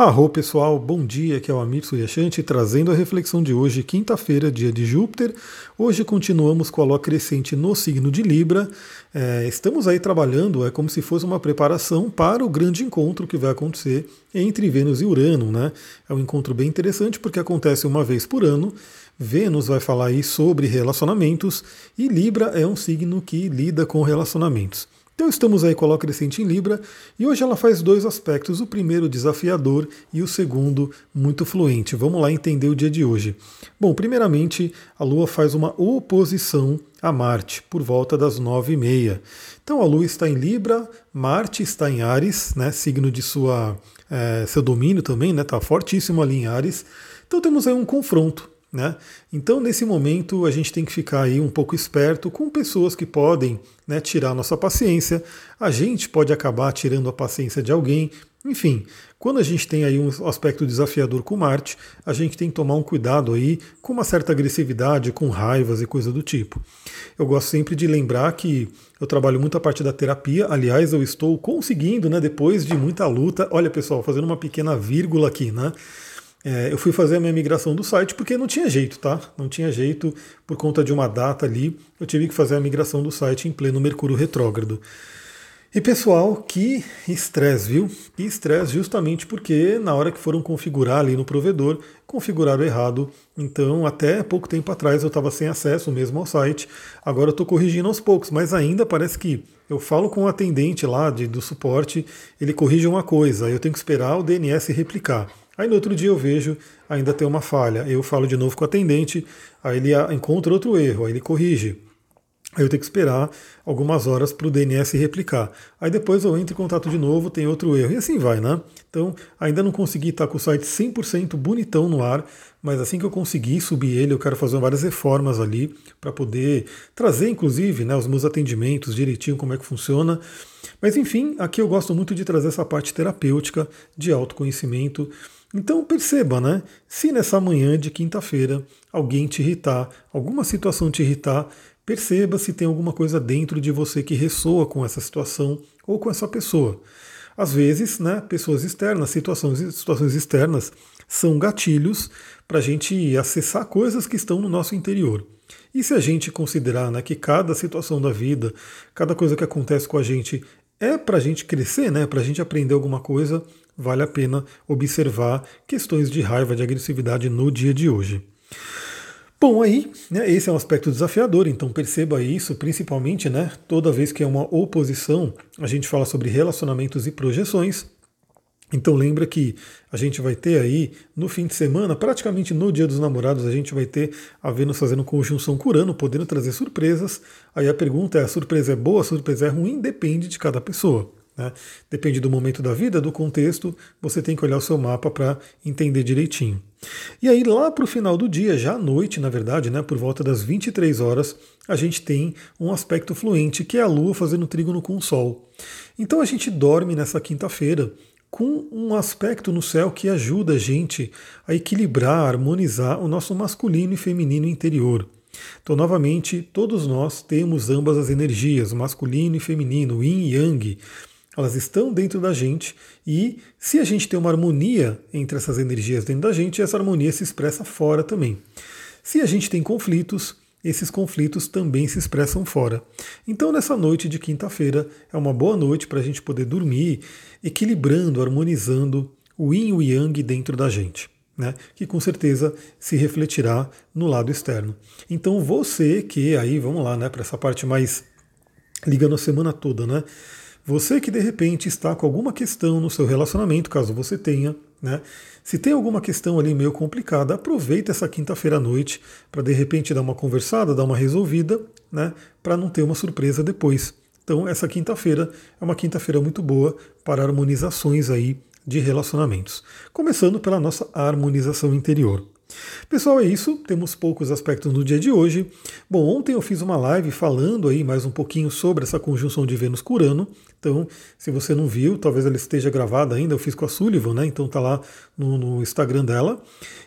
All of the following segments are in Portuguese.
Arro pessoal, bom dia, aqui é o Amir Suryashanti trazendo a reflexão de hoje, quinta-feira, dia de Júpiter. Hoje continuamos com a lua crescente no signo de Libra. É, estamos aí trabalhando, é como se fosse uma preparação para o grande encontro que vai acontecer entre Vênus e Urano. Né? É um encontro bem interessante porque acontece uma vez por ano. Vênus vai falar aí sobre relacionamentos e Libra é um signo que lida com relacionamentos. Então estamos aí com a Lua crescente em Libra e hoje ela faz dois aspectos, o primeiro desafiador e o segundo muito fluente. Vamos lá entender o dia de hoje. Bom, primeiramente a Lua faz uma oposição a Marte por volta das nove e meia. Então a Lua está em Libra, Marte está em Ares, né, signo de sua é, seu domínio também, né, tá fortíssimo ali em Ares. Então temos aí um confronto né? Então, nesse momento, a gente tem que ficar aí um pouco esperto com pessoas que podem né, tirar nossa paciência, a gente pode acabar tirando a paciência de alguém. Enfim, quando a gente tem aí um aspecto desafiador com Marte, a gente tem que tomar um cuidado aí com uma certa agressividade, com raivas e coisa do tipo. Eu gosto sempre de lembrar que eu trabalho muito a parte da terapia, aliás, eu estou conseguindo, né, depois de muita luta, olha pessoal, fazendo uma pequena vírgula aqui, né? É, eu fui fazer a minha migração do site porque não tinha jeito, tá? Não tinha jeito por conta de uma data ali. Eu tive que fazer a migração do site em pleno Mercúrio retrógrado. E pessoal, que estresse, viu? Que estresse, justamente porque na hora que foram configurar ali no provedor, configuraram errado. Então, até pouco tempo atrás eu estava sem acesso mesmo ao site. Agora eu estou corrigindo aos poucos, mas ainda parece que eu falo com o atendente lá de, do suporte, ele corrige uma coisa, eu tenho que esperar o DNS replicar. Aí no outro dia eu vejo, ainda tem uma falha. Eu falo de novo com o atendente, aí ele encontra outro erro, aí ele corrige. Aí eu tenho que esperar algumas horas para o DNS replicar. Aí depois eu entro em contato de novo, tem outro erro. E assim vai, né? Então, ainda não consegui estar com o site 100% bonitão no ar, mas assim que eu conseguir subir ele, eu quero fazer várias reformas ali para poder trazer, inclusive, né, os meus atendimentos direitinho, como é que funciona. Mas enfim, aqui eu gosto muito de trazer essa parte terapêutica, de autoconhecimento. Então perceba, né? Se nessa manhã de quinta-feira alguém te irritar, alguma situação te irritar, perceba se tem alguma coisa dentro de você que ressoa com essa situação ou com essa pessoa. Às vezes, né, pessoas externas, situações, situações externas são gatilhos para a gente acessar coisas que estão no nosso interior. E se a gente considerar né, que cada situação da vida, cada coisa que acontece com a gente é para a gente crescer, né, para a gente aprender alguma coisa, vale a pena observar questões de raiva, de agressividade no dia de hoje. Bom, aí, né, esse é um aspecto desafiador, então perceba isso, principalmente, né, toda vez que é uma oposição, a gente fala sobre relacionamentos e projeções. Então lembra que a gente vai ter aí no fim de semana, praticamente no Dia dos Namorados, a gente vai ter a Vênus fazendo conjunção com Urano, podendo trazer surpresas. Aí a pergunta é: a surpresa é boa, a surpresa é ruim? Depende de cada pessoa. Né? Depende do momento da vida, do contexto, você tem que olhar o seu mapa para entender direitinho. E aí, lá para o final do dia, já à noite, na verdade, né, por volta das 23 horas, a gente tem um aspecto fluente, que é a Lua fazendo trígono com o Sol. Então a gente dorme nessa quinta-feira com um aspecto no céu que ajuda a gente a equilibrar, a harmonizar o nosso masculino e feminino interior. Então, novamente, todos nós temos ambas as energias, masculino e feminino, yin e yang elas estão dentro da gente e se a gente tem uma harmonia entre essas energias dentro da gente, essa harmonia se expressa fora também. Se a gente tem conflitos, esses conflitos também se expressam fora. Então, nessa noite de quinta-feira, é uma boa noite para a gente poder dormir, equilibrando, harmonizando o yin e o yang dentro da gente. Né, que com certeza se refletirá no lado externo. Então você que aí, vamos lá, né, para essa parte mais ligando a semana toda, né? Você que de repente está com alguma questão no seu relacionamento, caso você tenha, né? Se tem alguma questão ali meio complicada, aproveita essa quinta-feira à noite para de repente dar uma conversada, dar uma resolvida, né? Para não ter uma surpresa depois. Então, essa quinta-feira é uma quinta-feira muito boa para harmonizações aí de relacionamentos. Começando pela nossa harmonização interior. Pessoal, é isso. Temos poucos aspectos no dia de hoje. Bom, ontem eu fiz uma live falando aí mais um pouquinho sobre essa conjunção de Vênus com Urano. Então, se você não viu, talvez ela esteja gravada ainda. Eu fiz com a Sullivan, né? Então tá lá no, no Instagram dela.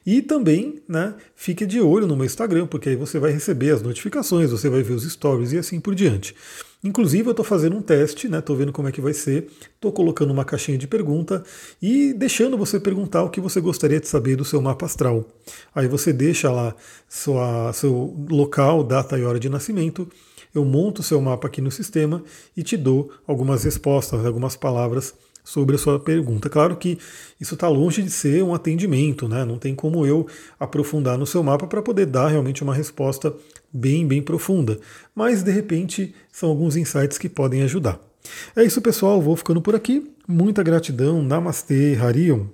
E também, né? Fique de olho no meu Instagram, porque aí você vai receber as notificações, você vai ver os stories e assim por diante. Inclusive, eu estou fazendo um teste, né? Estou vendo como é que vai ser. Estou colocando uma caixinha de pergunta e deixando você perguntar o que você gostaria de saber do seu mapa astral. Aí você deixa lá sua, seu local, data e hora de nascimento. Eu monto o seu mapa aqui no sistema e te dou algumas respostas, algumas palavras sobre a sua pergunta. Claro que isso está longe de ser um atendimento, né? Não tem como eu aprofundar no seu mapa para poder dar realmente uma resposta bem, bem profunda. Mas de repente são alguns insights que podem ajudar. É isso, pessoal. Vou ficando por aqui. Muita gratidão. Namastê, Harion.